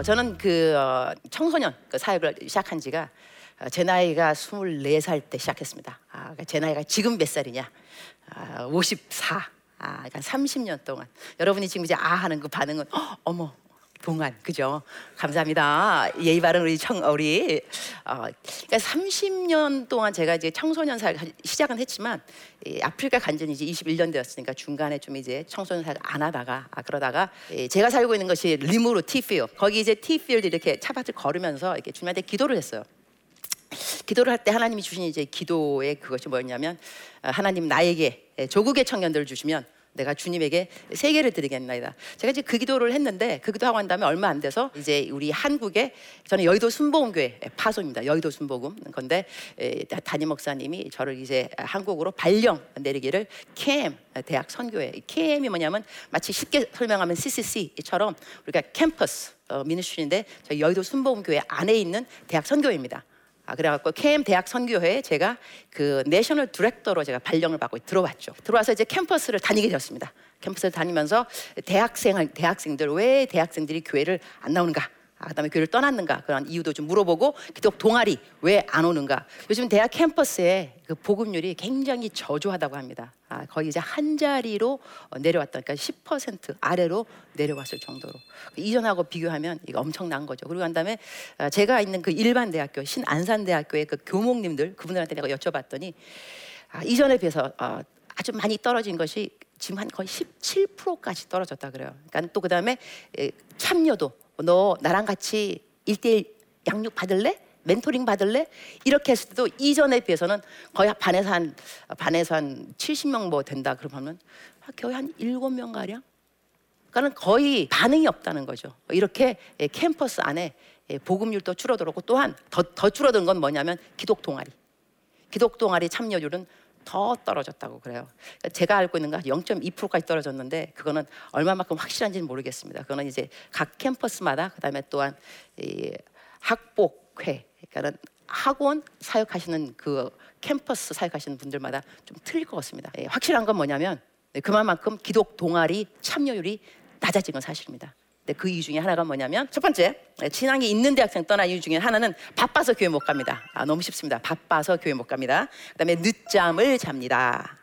어, 저는 그 어, 청소년 그 사역을 시작한 지가 어, 제 나이가 24살 때 시작했습니다. 아, 그러니까 제 나이가 지금 몇 살이냐? 아, 54. 아, 그러니까 30년 동안. 여러분이 지금 이제 아 하는 그 반응은 어, 어머 동안 그죠? 감사합니다. 예의 바른 우리 청 우리 어, 그러니까 30년 동안 제가 이제 청소년 사역 시작은 했지만 이 아프리카 간전이 이제 21년 되었으니까 중간에 좀 이제 청소년 사역 안 하다가 아, 그러다가 예, 제가 살고 있는 것이 리무르 티필 거기 이제 티필드 이렇게 차밭을 걸으면서 이렇게 주님한테 기도를 했어요. 기도를 할 때 하나님이 주신 이제 기도의 그것이 뭐였냐면 아, 하나님 나에게 예, 조국의 청년들을 주시면 내가 주님에게 세계를 드리겠나이다. 제가 이제 그 기도를 했는데 그 기도하고 난 다음에 얼마 안 돼서 이제 우리 한국에 저는 여의도 순복음교회 파송입니다. 여의도 순복음 건데 에, 담임 목사님이 저를 이제 한국으로 발령 내리기를 캠 대학 선교회 캠이 뭐냐면 마치 쉽게 설명하면 CCC처럼 우리가 캠퍼스 어, 미니스트리인데 저희 여의도 순복음교회 안에 있는 대학 선교회입니다. 아, 그래갖고 KM 대학 선교회에 제가 그 내셔널 디렉터로 제가 발령을 받고 들어왔죠. 들어와서 이제 캠퍼스를 다니게 되었습니다. 캠퍼스를 다니면서 대학생 대학생들 왜 대학생들이 교회를 안 나오는가? 아, 그다음에 교회를 떠났는가 그런 이유도 좀 물어보고 기독 동아리 왜 안 오는가? 요즘 대학 캠퍼스에 그 보급률이 굉장히 저조하다고 합니다. 아, 거의 이제 한 자리로 어, 내려왔다. 그러니까 10% 아래로 내려왔을 정도로 그 이전하고 비교하면 이거 엄청난 거죠. 그리고 한 다음에 아, 제가 있는 그 일반 대학교 신안산대학교의 그 교목님들 그분들한테 내가 여쭤봤더니 아, 이전에 비해서 어, 아주 많이 떨어진 것이 지금 한 거의 17%까지 떨어졌다 그래요. 그러니까 또 그다음에 참여도 너 나랑 같이 일대일 양육 받을래? 멘토링 받을래? 이렇게 했을 때도 이전에 비해서는 거의 반에서 한 반에서 한 70명 뭐 된다 그러면 거의 한 7명 가량. 그러니까는 거의 반응이 없다는 거죠. 이렇게 캠퍼스 안에 보급률도 줄어들었고 또한 더, 더 줄어든 건 뭐냐면 기독 동아리. 기독 동아리 참여율은 더 떨어졌다고 그래요. 그러니까 제가 알고 있는 건 0.2%까지 떨어졌는데 그거는 얼마만큼 확실한지는 모르겠습니다. 그거는 이제 각 캠퍼스마다 그다음에 또한 이 학복회 그러니까는 학원 사역하시는 그 캠퍼스 사역하시는 분들마다 좀 틀릴 것 같습니다. 예, 확실한 건 뭐냐면 네, 그만큼 기독 동아리 참여율이 낮아진 건 사실입니다. 네, 그 이유 중에 하나가 뭐냐면 첫 번째 신앙이 있는 대학생 떠난 이유 중에 하나는 바빠서 교회 못 갑니다. 아, 너무 쉽습니다. 바빠서 교회 못 갑니다. 그다음에 늦잠을 잡니다.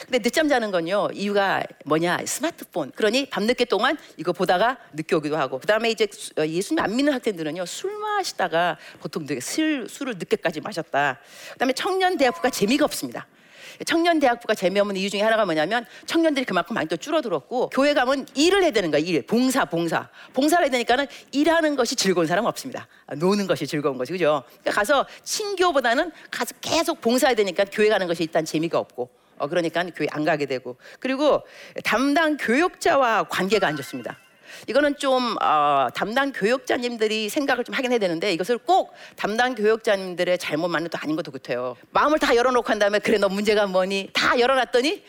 근데 늦잠 자는 건요 이유가 뭐냐 스마트폰 그러니 밤늦게 동안 이거 보다가 늦게 오기도 하고 그다음에 이제 어, 예수님 안 믿는 학생들은요 술 마시다가 보통 술, 술을 늦게까지 마셨다 그다음에 청년 대학부가 재미가 없습니다 청년 대학부가 재미없는 이유 중에 하나가 뭐냐면 청년들이 그만큼 많이 또 줄어들었고 교회 가면 일을 해야 되는 거야 일. 봉사 봉사. 봉사를 해야 되니까는 일하는 것이 즐거운 사람은 없습니다. 아, 노는 것이 즐거운 것이 그죠? 그러니까 가서 친교보다는 가서 계속 봉사해야 되니까 교회 가는 것이 일단 재미가 없고 어 그러니까 교회 안 가게 되고. 그리고 담당 교육자와 관계가 안 좋습니다. 이거는 좀 어, 담당 교육자님들이 생각을 좀 하긴 해야 되는데 이것을 꼭 담당 교육자님들의 잘못만은 또 아닌 것도 같아요. 마음을 다 열어놓고 한 다음에 그래 너 문제가 뭐니 다 열어놨더니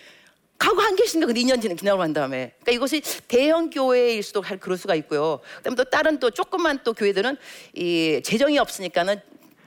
가고 안 계신가 근데 2년 지나고 난 다음에 그러니까 이것이 대형 교회일 수도 할 그럴 수가 있고요. 그다음에 또 다른 또 조금만 또 교회들은 이 재정이 없으니까는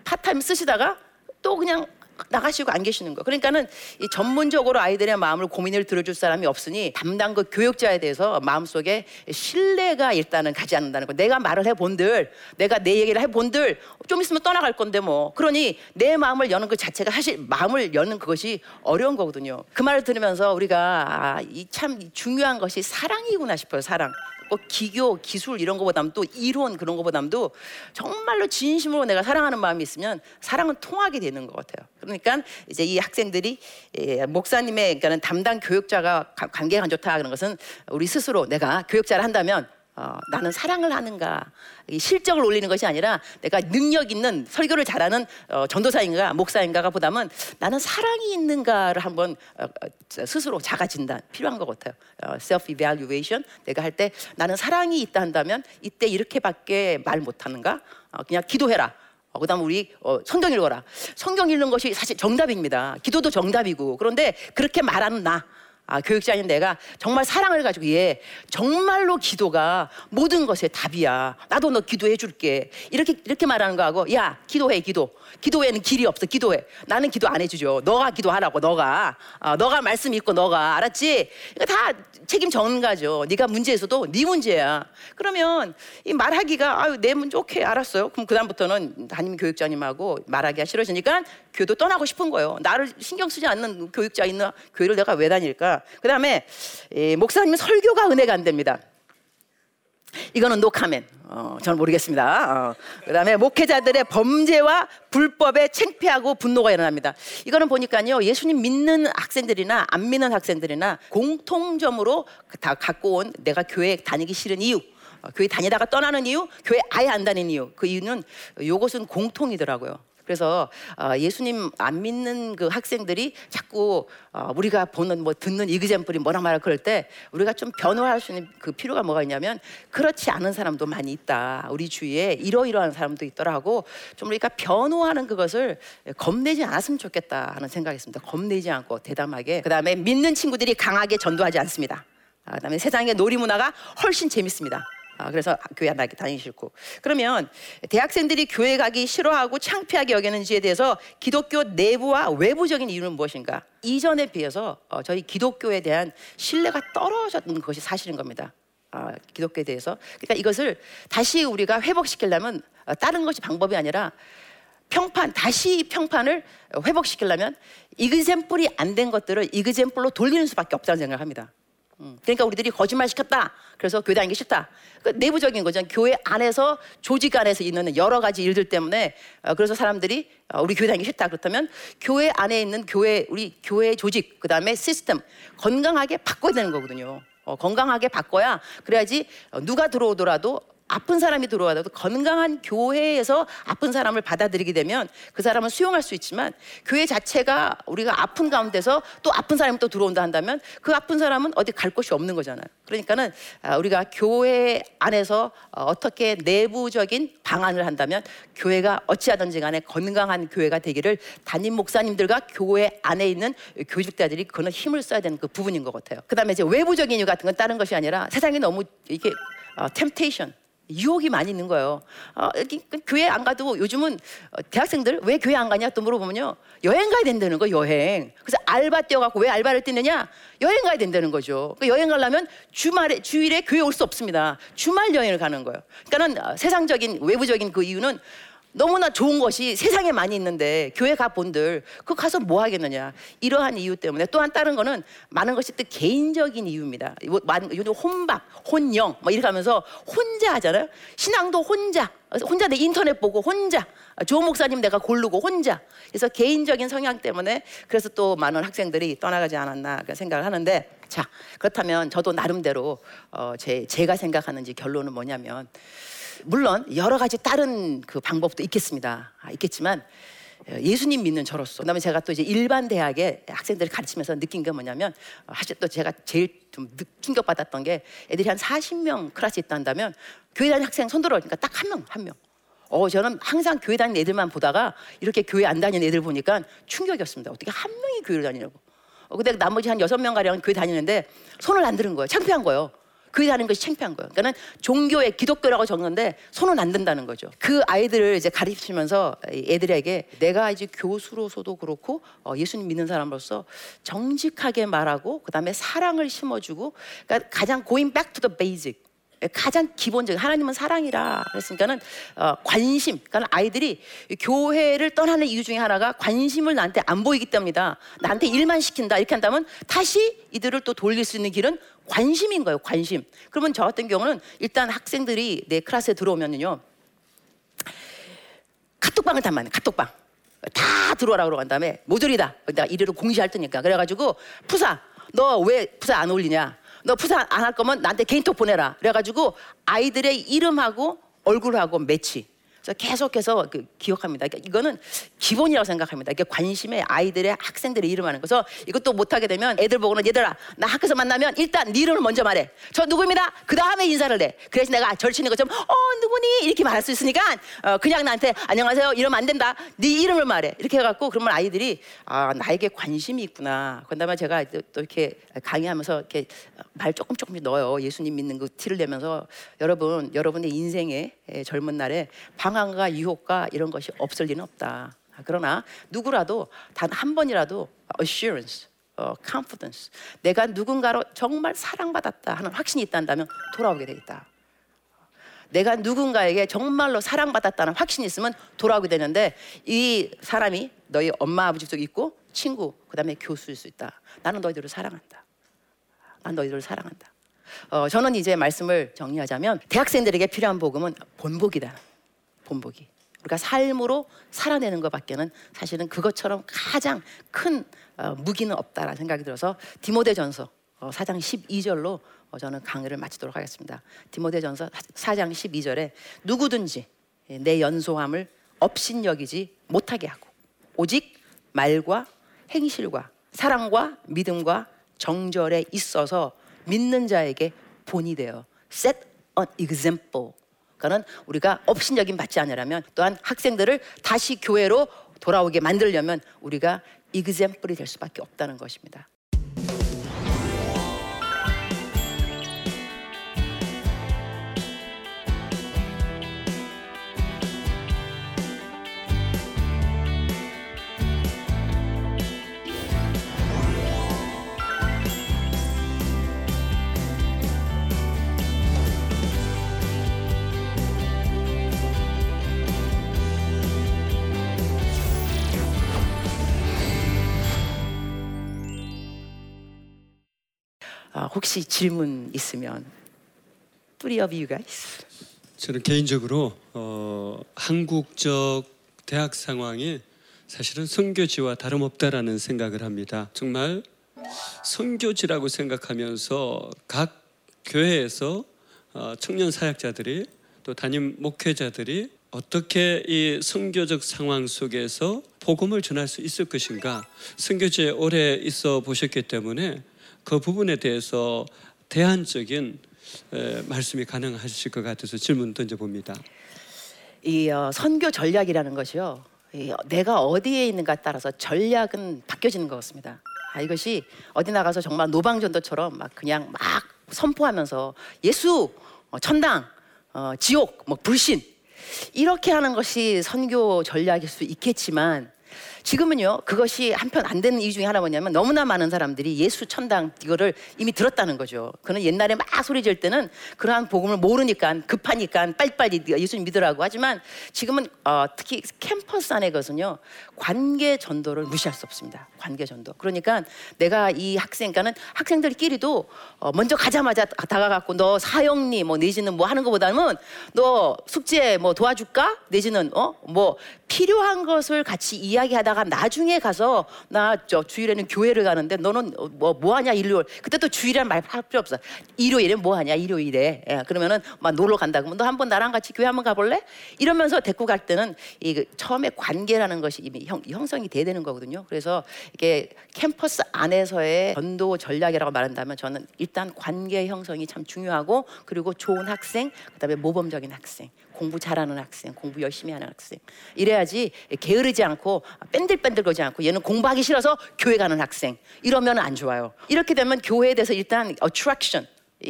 파트타임 쓰시다가 또 그냥 나가시고 안 계시는 거. 그러니까는 이 전문적으로 아이들의 마음을 고민을 들어줄 사람이 없으니 담당 그 교역자에 대해서 마음속에 신뢰가 일단은 가지 않는다는 거. 내가 말을 해본들, 내가 내 얘기를 해본들 좀 있으면 떠나갈 건데 뭐. 그러니 내 마음을 여는 그 자체가 사실 마음을 여는 그것이 어려운 거거든요. 그 말을 들으면서 우리가 아, 이 참 중요한 것이 사랑이구나 싶어요. 사랑. 뭐 기교, 기술 이런 거보다는 또 이론 그런 거보다도 정말로 진심으로 내가 사랑하는 마음이 있으면 사랑은 통하게 되는 것 같아요. 그러니까 이제 이 학생들이 예, 목사님의 그러니까는 담당 교육자가 관계가 안 좋다 그런 것은 우리 스스로 내가 교육자를 한다면 어, 나는 사랑을 하는가 실적을 올리는 것이 아니라 내가 능력 있는 설교를 잘하는 어, 전도사인가 목사인가가 보다는 나는 사랑이 있는가를 한번 어, 어 스스로 자가 진단 필요한 것 같아요. 어, self evaluation 내가 할 때 나는 사랑이 있다 한다면 이때 이렇게밖에 말 못하는가? 어, 그냥 기도해라. 어, 그다음 우리 어, 성경 읽어라. 성경 읽는 것이 사실 정답입니다. 기도도 정답이고 그런데 그렇게 말하는 나 아, 교육자인 내가 정말 사랑을 가지고 얘 정말로 기도가 모든 것의 답이야. 나도 너 기도해 줄게. 이렇게 이렇게 말하는 거하고 야 기도해 기도. 기도에는 길이 없어. 기도해. 나는 기도 안 해주죠. 너가 기도하라고 너가 어, 너가 말씀 읽고 너가 알았지? 이거 다 책임 전가죠. 네가 문제에서도 네 문제야. 그러면 이 말하기가 아유 내 문제 오케이 알았어요. 그럼 그 다음부터는 담임 교육자님하고 말하기가 싫어지니까 교도 떠나고 싶은 거예요. 나를 신경 쓰지 않는 교육자 있는 교회를 내가 왜 다닐까? 그 다음에 목사님 설교가 은혜가 안 됩니다. 이거는 녹화면. 어, 저는 모르겠습니다. 어. 그 다음에 목회자들의 범죄와 불법에 챙피하고 분노가 일어납니다. 이거는 보니까요 예수님 믿는 학생들이나 안 믿는 학생들이나 공통점으로 다 갖고 온 내가 교회 다니기 싫은 이유, 어, 교회 다니다가 떠나는 이유, 교회 아예 안 다니는 이유. 그 이유는 요것은 공통이더라고요. 그래서 어, 예수님 안 믿는 그 학생들이 자꾸 어, 우리가 보는 뭐 듣는 이그젠플이 뭐라 말할 그럴 때 우리가 좀 변호할 수 있는 그 필요가 뭐가 있냐면 그렇지 않은 사람도 많이 있다. 우리 주위에 이러이러한 사람도 있더라고. 좀 우리가 변호하는 그것을 겁내지 않았으면 좋겠다 하는 생각이있습니다 겁내지 않고 대담하게. 그다음에 믿는 친구들이 강하게 전도하지 않습니다. 아, 그다음에 세상의 놀이 문화가 훨씬 재밌습니다. 아, 그래서 교회 안 다니기 싫고 그러면 대학생들이 교회 가기 싫어하고 창피하게 여기는지에 대해서 기독교 내부와 외부적인 이유는 무엇인가? 이전에 비해서 어, 저희 기독교에 대한 신뢰가 떨어졌는 것이 사실인 겁니다. 아, 기독교에 대해서 그러니까 이것을 다시 우리가 회복시키려면 어, 다른 것이 방법이 아니라 평판 다시 평판을 회복시키려면 이그젠플이 안 된 것들을 이그젠플로 돌리는 수밖에 없다는 생각을 합니다. 음. 그러니까 우리들이 거짓말 시켰다. 그래서 교회 다니기 싫다. 그 내부적인 거죠. 교회 안에서 조직 안에서 있는 여러 가지 일들 때문에 어, 그래서 사람들이 어, 우리 교회 다니기 싫다. 그렇다면 교회 안에 있는 교회 우리 교회 조직 그다음에 시스템 건강하게 바꿔야 되는 거거든요. 어, 건강하게 바꿔야 그래야지 누가 들어오더라도 아픈 사람이 들어와도 건강한 교회에서 아픈 사람을 받아들이게 되면 그 사람을 수용할 수 있지만 교회 자체가 우리가 아픈 가운데서 또 아픈 사람이 또 들어온다 한다면 그 아픈 사람은 어디 갈 곳이 없는 거잖아요. 그러니까는 아, 우리가 교회 안에서 어, 어떻게 내부적인 방안을 한다면 교회가 어찌하든지 간에 건강한 교회가 되기를 담임 목사님들과 교회 안에 있는 교직자들이 그거는 힘을 써야 되는 그 부분인 것 같아요. 그 다음에 이제 외부적인 이유 같은 건 다른 것이 아니라 세상이 너무 이게 어, 템테이션 유혹이 많이 있는 거예요. 어, 그 교회 안 가도 요즘은 어, 대학생들 왜 교회 안 가냐 또 물어보면요. 여행 가야 된다는 거 여행. 그래서 알바 뛰어갖고 왜 알바를 뛰느냐? 여행 가야 된다는 거죠. 그 여행 가려면 주말에, 주일에 교회 올 수 없습니다. 주말 여행을 가는 거예요. 그러니까는 어, 세상적인, 외부적인 그 이유는 너무나 좋은 것이 세상에 많이 있는데 교회 가 본들 그 가서 뭐 하겠느냐 이러한 이유 때문에 또한 다른 거는 많은 것이 또 개인적인 이유입니다. 요즘 혼밥, 혼영 뭐 이렇게 하면서 혼자 하잖아요. 신앙도 혼자, 혼자 내 인터넷 보고 혼자 조 목사님 내가 고르고 혼자. 그래서 개인적인 성향 때문에 그래서 또 많은 학생들이 떠나가지 않았나 생각을 하는데 자 그렇다면 저도 나름대로 어, 제 제가 생각하는지 결론은 뭐냐면. 물론 여러 가지 다른 그 방법도 있겠습니다. 아, 있겠지만 어, 예수님 믿는 저로서 그다음에 제가 또 이제 일반 대학에 학생들을 가르치면서 느낀 게 뭐냐면 어, 사실 또 제가 제일 좀 충격 받았던 게 애들이 한 40명 클래스 있다 한다면 교회 다니는 학생 손 들어 그러니까 딱 한 명, 한 명. 어, 저는 항상 교회 다니는 애들만 보다가 이렇게 교회 안 다니는 애들 보니까 충격이었습니다. 어떻게 한 명이 교회를 다니냐고. 어, 근데 나머지 한 여섯 명 가량 교회 다니는데 손을 안 드는 거예요. 창피한 거예요. 그게 하는 것이 창피한 거예요. 그러니까는 종교의 기독교라고 적는데 손은 안 든다는 거죠. 그 아이들을 이제 가르치면서 애들에게 내가 이제 교수로서도 그렇고 어, 예수님 믿는 사람으로서 정직하게 말하고 그다음에 사랑을 심어주고 그러니까 가장 going back to the basic 가장 기본적인 하나님은 사랑이라 그랬으니까는 어, 관심. 그러니까 아이들이 교회를 떠나는 이유 중에 하나가 관심을 나한테 안 보이기 때문이다. 나한테 일만 시킨다 이렇게 한다면 다시 이들을 또 돌릴 수 있는 길은 관심인 거예요. 관심. 그러면 저 같은 경우는 일단 학생들이 내 클래스에 들어오면요 카톡방을 담아요. 카톡방. 다 들어오라 그러고 한 다음에 모조리다. 내가 이래로 공시할 테니까. 그래가지고 푸사 너 왜 푸사 안 올리냐? 너 푸사 안 할 거면 나한테 개인톡 보내라. 그래가지고 아이들의 이름하고 얼굴하고 매치. 저 계속해서 그 기억합니다. 그러니까 이거는 기본이라고 생각합니다. 이게 관심의 아이들의 학생들의 이름 하는 거서 이것도 못하게 되면 애들 보고는 얘들아 나 학교에서 만나면 일단 네 이름을 먼저 말해. 저 누구입니다. 그 다음에 인사를 해. 그래서 내가 절친인 것처럼 어 누구니 이렇게 말할 수 있으니까 어, 그냥 나한테 안녕하세요 이러면 안 된다. 네 이름을 말해. 이렇게 해갖고 그러면 아이들이 아 나에게 관심이 있구나. 그다음에 제가 또, 또 이렇게 강의하면서 이렇게 말 조금 조금씩 넣어요. 예수님 믿는 그 티를 내면서 여러분 여러분의 인생의 예, 젊은 날에 방 황과 유혹과 이런 것이 없을 리는 없다. 그러나 누구라도 단 한 번이라도 assurance, 어, confidence, 내가 누군가로 정말 사랑받았다 하는 확신이 있다면 돌아오게 돼 있다. 내가 누군가에게 정말로 사랑받았다는 확신이 있으면 돌아오게 되는데 이 사람이 너희 엄마 아버지 속에 있고 친구 그다음에 교수일 수 있다. 나는 너희들을 사랑한다. 난 너희들을 사랑한다. 어, 저는 이제 말씀을 정리하자면 대학생들에게 필요한 복음은 본복이다. 본복이. 우리가 삶으로 살아내는 것밖에는 사실은 그것처럼 가장 큰 어, 무기는 없다라는 생각이 들어서 디모데전서 어, 4장 12절로 어, 저는 강의를 마치도록 하겠습니다. 디모데전서 4장 12절에 누구든지 내 연소함을 업신여기지 못하게 하고 오직 말과 행실과 사랑과 믿음과 정절에 있어서 믿는 자에게 본이 되어 set an example. 그러니까는 우리가 업신여김 받지 않으려면 또한 학생들을 다시 교회로 돌아오게 만들려면 우리가 example이 될 수밖에 없다는 것입니다. 혹시 질문 있으면 뿌리 of you guys. 저는 개인적으로 어, 한국적 대학 상황이 사실은 선교지와 다름없다라는 생각을 합니다. 정말 선교지라고 생각하면서 각 교회에서 어, 청년 사역자들이 또 담임 목회자들이 어떻게 이 선교적 상황 속에서 복음을 전할 수 있을 것인가? 선교지에 오래 있어 보셨기 때문에 그 부분에 대해서 대안적인 에, 말씀이 가능하실 것 같아서 질문 던져봅니다. 이 어, 선교 전략이라는 것이요. 이, 어, 내가 어디에 있는가 따라서 전략은 바뀌어지는 것 같습니다. 아, 이것이 어디 나가서 정말 노방전도처럼 막 그냥 막 선포하면서 예수, 어, 천당, 어, 지옥, 뭐 불신 이렇게 하는 것이 선교 전략일 수 있겠지만 지금은요 그것이 한편 안 되는 이유 중에 하나 뭐냐면 너무나 많은 사람들이 예수 천당 이거를 이미 들었다는 거죠. 그는 옛날에 막 소리 질 때는 그러한 복음을 모르니까 급하니까 빨리빨리 예수님 믿으라고 하지만 지금은 어, 특히 캠퍼스 안에 것은요 관계 전도를 무시할 수 없습니다. 관계 전도. 그러니까 내가 이 학생, 그러니까는 학생들끼리도 어, 먼저 가자마자 다가갖고 너 사형리 뭐 내지는 뭐 하는 것보다는 너 숙제 뭐 도와줄까 내지는 어 뭐 필요한 것을 같이 이야기하다 가 나중에 가서 나 저 주일에는 교회를 가는데 너는 뭐 뭐 하냐 일요일. 그때 또 주일이란 말 할 필요 없어. 일요일에 뭐 하냐 일요일에. 예, 그러면은 막 놀러 간다. 그러면 너 한번 나랑 같이 교회 한번 가볼래? 이러면서 데리고 갈 때는 이 그 처음에 관계라는 것이 이미 형, 형성이 돼야 되는 거거든요. 그래서 이게 캠퍼스 안에서의 전도 전략이라고 말한다면 저는 일단 관계 형성이 참 중요하고 그리고 좋은 학생 그다음에 모범적인 학생 공부 잘하는 학생, 공부 열심히 하는 학생. 이래야지 게으르지 않고 뺀들뺀들 거지 않고 얘는 공부하기 싫어서 교회 가는 학생. 이러면 안 좋아요. 이렇게 되면 교회에 대해서 일단 이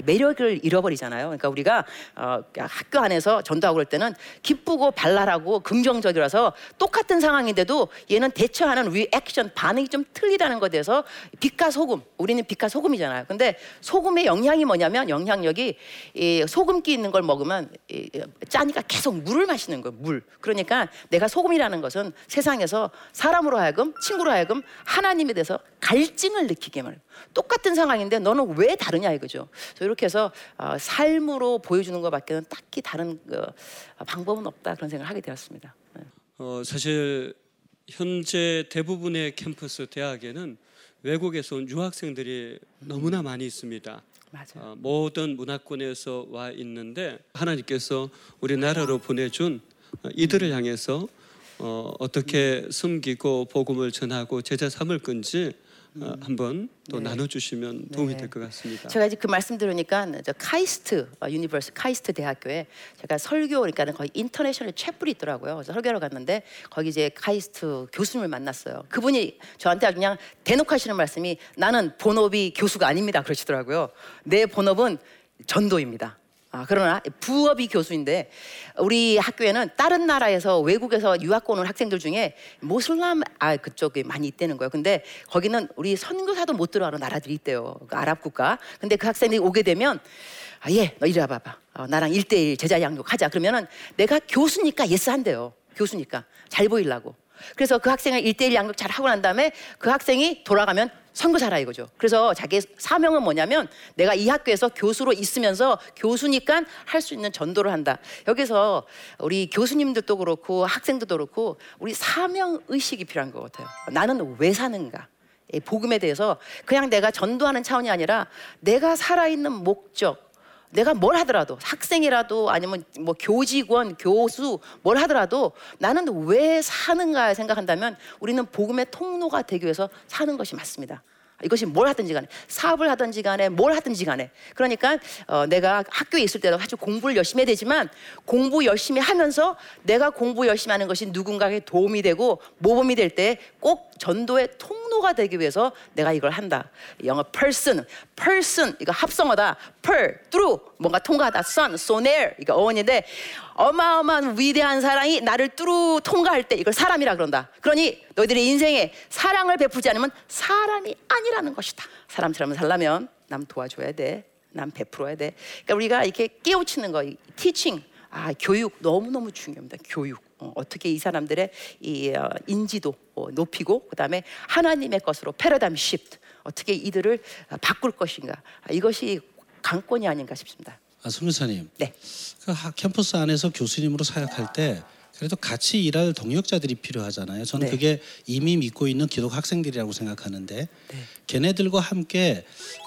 매력을 잃어버리잖아요. 그러니까 우리가 어, 학교 안에서 전도하고 그럴 때는 기쁘고 발랄하고 긍정적이라서 똑같은 상황인데도 얘는 대처하는 리액션 반응이 좀 틀리다는 것에 대해서 빛과 소금 우리는 빛과 소금이잖아요. 근데 소금의 영향이 뭐냐면 영향력이 이 소금기 있는 걸 먹으면 이, 짜니까 계속 물을 마시는 거예요. 물. 그러니까 내가 소금이라는 것은 세상에서 사람으로 하여금 친구로 하여금 하나님에 대해서 갈증을 느끼게 말해요. 똑같은 상황인데 너는 왜 다르냐 이거죠. 그래서 이렇게 해서 어, 삶으로 보여주는 것밖에는 딱히 다른 그, 방법은 없다 그런 생각을 하게 되었습니다. 네. 어, 사실 현재 대부분의 캠퍼스 대학에는 외국에서 온 유학생들이 너무나 많이 있습니다. 맞아요. 어, 모든 문화권에서 와 있는데 하나님께서 우리나라로 보내준 어, 이들을 향해서 어, 어떻게 섬기고 복음을 전하고 제자 삼을 건지 어, 한번 또 나눠주시면 도움이 네. 될것 같습니다. 제가 이제 그 말씀 들으니까 저 카이스트 어, universe 카이스트 대학교에 제가 설교 그러니까 는 거의 international 채플이 있더라고요. 그래서 설교를 갔는데 거기 이제 카이스트 교수님을 만났어요. 그분이 저한테 아주 그냥 대놓고 하시는 말씀이 나는 본업이 교수가 아닙니다. 그러시더라고요. 내 본업은 전도입니다. 아, 그러나 부업이 교수인데 우리 학교에는 다른 나라에서 외국에서 유학 온 학생들 중에 무슬림 아 그쪽에 많이 있다는 거예요. 근데 거기는 우리 선교사도 못 들어가는 나라들이 있대요. 그 아랍 국가. 근데 그 학생들이 오게 되면 아, 예, 너 이리 와봐봐. 어, 나랑 일대일 제자 양육하자. 그러면은 내가 교수니까 yes 한대요. 교수니까. 잘 보이려고. 그래서 그 학생을 일대일 양육 잘 하고 난 다음에 그 학생이 돌아가면 선교사라 이거죠. 그래서 자기 사명은 뭐냐면 내가 이 학교에서 교수로 있으면서 교수니까 할 수 있는 전도를 한다. 여기서 우리 교수님들도 그렇고 학생들도 그렇고 우리 사명 의식이 필요한 것 같아요. 나는 왜 사는가? 이 복음에 대해서 그냥 내가 전도하는 차원이 아니라 내가 살아있는 목적, 내가 뭘 하더라도 학생이라도 아니면 뭐 교직원, 교수 뭘 하더라도 나는 왜 사는가 생각한다면 우리는 복음의 통로가 되기 위해서 사는 것이 맞습니다. 이것이 뭘 하든지 간에 사업을 하든지 간에 뭘 하든지 간에 그러니까 어, 내가 학교에 있을 때도 사실 공부를 열심히 해야 되지만 공부 열심히 하면서 내가 공부 열심히 하는 것이 누군가에게 도움이 되고 모범이 될 때 꼭 전도의 통로가 되기 위해서 내가 이걸 한다. 영어 person, person 이거 합성어다. Per, through 뭔가 통과하다. son, so near 이거 어원인데 어마어마한 위대한 사랑이 나를 뚫루 통과할 때 이걸 사람이라 그런다. 그러니 너희들의 인생에 사랑을 베푸지 않으면 사람이 아니라는 것이다. 사람처럼 살려면 남 도와줘야 돼. 남 베풀어야 돼. 그러니까 우리가 이렇게 깨우치는 거, 티칭, 아 교육 너무 너무 중요합니다. 교육. 어, 어떻게 이 사람들의 이 어, 인지도 어, 높이고 그다음에 하나님의 것으로 패러다임 시프트 어떻게 이들을 어, 바꿀 것인가 아, 이것이 강권이 아닌가 싶습니다. 아, 선교사님. 네. 그 학- 캠퍼스 안에서 교수님으로 사역할 때 그래도 같이 일할 동역자들이 필요하잖아요. 저는 네. 그게 이미 믿고 있는 기독 학생들이라고 생각하는데 걔네들과 함께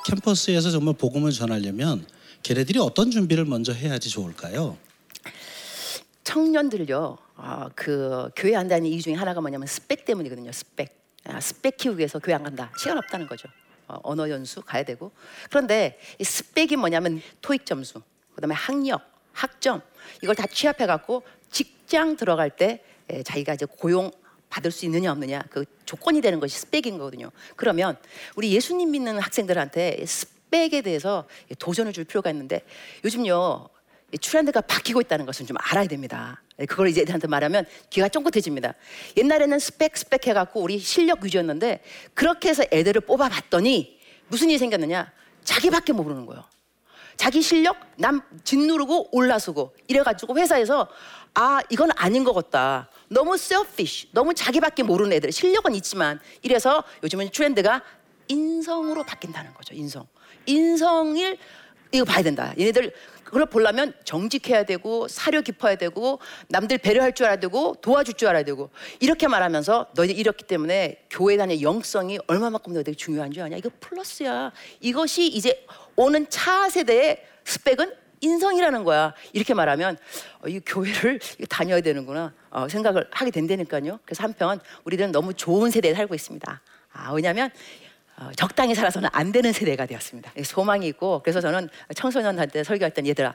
캠퍼스에서 정말 복음을 전하려면 걔네들이 어떤 준비를 먼저 해야지 좋을까요? 청년들요, 아, 그 교회 안 다니는 이유 중에 하나가 뭐냐면 스펙 때문이거든요. 스펙. 아, 스펙 키우기 위해서 교회 안 간다. 시간 없다는 거죠. 어, 언어 연수 가야 되고. 그런데 이 스펙이 뭐냐면 토익 점수, 그다음에 학력, 학점 이걸 다 취합해 갖고 직장 들어갈 때 에, 자기가 이제 고용 받을 수 있느냐 없느냐 그 조건이 되는 것이 스펙인 거거든요. 그러면 우리 예수님 믿는 학생들한테 스펙에 대해서 도전을 줄 필요가 있는데 요즘요 이 트렌드가 바뀌고 있다는 것은 좀 알아야 됩니다. 예, 그걸 이제 애들한테 말하면 귀가 쫑긋해집니다. 옛날에는 스펙 스펙 해갖고 우리 실력 위주였는데 그렇게 해서 애들을 뽑아봤더니 무슨 일이 생겼느냐? 자기밖에 모르는 거예요. 자기 실력 남 짓누르고 올라서고 이래가지고 회사에서 아 이건 아닌 것 같다. 너무 selfish, 너무 자기밖에 모르는 애들 실력은 있지만 이래서 요즘은 트렌드가 인성으로 바뀐다는 거죠. 인성, 인성을 이거 봐야 된다. 얘네들 그걸 보려면 정직해야 되고 사려 깊어야 되고 남들 배려할 줄 알아야 되고 도와줄 줄 알아야 되고 이렇게 말하면서 너희들 이렇기 때문에 교회 다니는 영성이 얼마만큼 너희들이 중요한 줄 아냐? 이거 플러스야. 이것이 이제 오는 차 세대의 스펙은 인성이라는 거야. 이렇게 말하면 어, 이 교회를 다녀야 되는구나 어, 생각을 하게 된다니까요. 그래서 한편 우리들은 너무 좋은 세대에 살고 있습니다. 아, 왜냐하면 어, 적당히 살아서는 안 되는 세대가 되었습니다. 소망이 있고 그래서 저는 청소년한테 설교할 땐 얘들아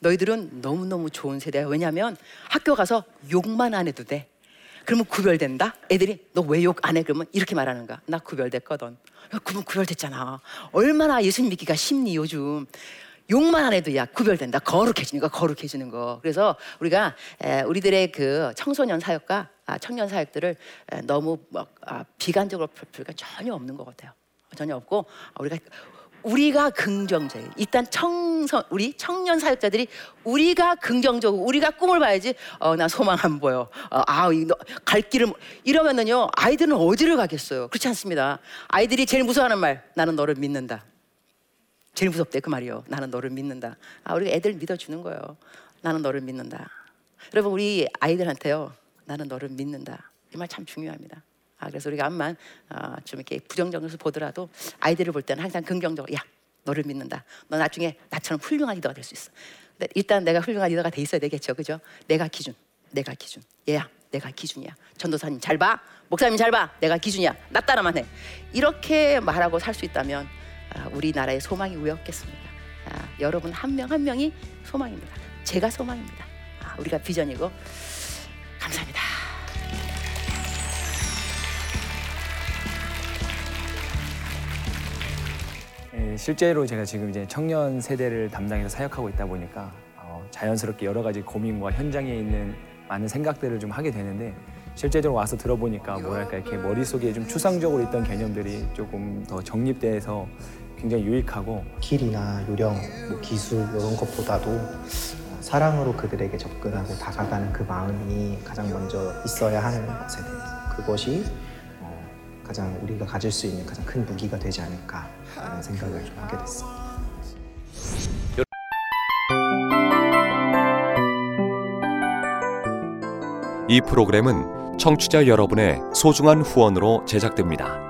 너희들은 너무너무 좋은 세대야. 왜냐하면 학교 가서 욕만 안 해도 돼. 그러면 구별된다? 애들이 너 왜 욕 안 해? 그러면 이렇게 말하는 거야. 나 구별됐거든. 야, 그러면 구별됐잖아. 얼마나 예수님 믿기가 쉽니 요즘. 욕만 안 해도 야 구별된다 거룩해지는 거 거룩해지는 거 그래서 우리가 에, 우리들의 그 청소년 사역과 아, 청년 사역들을 에, 너무 뭐, 아, 비관적으로 볼 필요가 전혀 없는 것 같아요 전혀 없고 아, 우리가 우리가 긍정적이 일단 청선 우리 청년 사역자들이 우리가 긍정적으로 우리가 꿈을 봐야지 어 나 소망 안 보여 어, 아갈 길을 모- 이러면은요 아이들은 어디를 가겠어요 그렇지 않습니다 아이들이 제일 무서워하는 말 나는 너를 믿는다 제일 무섭대 그 말이요. 나는 너를 믿는다. 아 우리가 애들 믿어주는 거예요. 나는 너를 믿는다. 여러분 우리 아이들한테요. 나는 너를 믿는다. 이 말 참 중요합니다. 아 그래서 우리가 암만 아, 좀 이렇게 부정적으로 보더라도 아이들을 볼 때는 항상 긍정적으로 야 너를 믿는다. 너 나중에 나처럼 훌륭한 리더가 될 수 있어. 일단 내가 훌륭한 리더가 돼 있어야 되겠죠, 그죠? 내가 기준. 내가 기준. 얘야, 내가 기준이야. 전도사님 잘 봐. 목사님 잘 봐. 내가 기준이야. 나 따라만 해. 이렇게 말하고 살 수 있다면 아, 우리나라의 소망이 왜 없겠습니까? 아, 여러분 한 명 한 명이 소망입니다. 제가 소망입니다. 아, 우리가 비전이고 감사합니다. 실제로 제가 지금 이제 청년 세대를 담당해서 사역하고 있다 보니까 어, 자연스럽게 여러 가지 고민과 현장에 있는 많은 생각들을 좀 하게 되는데 실제적으로 와서 들어보니까 뭐랄까 이렇게 머릿속에 좀 추상적으로 있던 개념들이 조금 더 정립돼서 굉장히 유익하고 길이나 요령, 뭐 기술 이런 것보다도 어, 사랑으로 그들에게 접근하고 다가가는 그 마음이 가장 먼저 있어야 하는 것에 대해서 그것이 어, 가장 우리가 가질 수 있는 가장 큰 무기가 되지 않을까라는 생각을 좀 하게 됐습니다. 이 프로그램은 청취자 여러분의 소중한 후원으로 제작됩니다.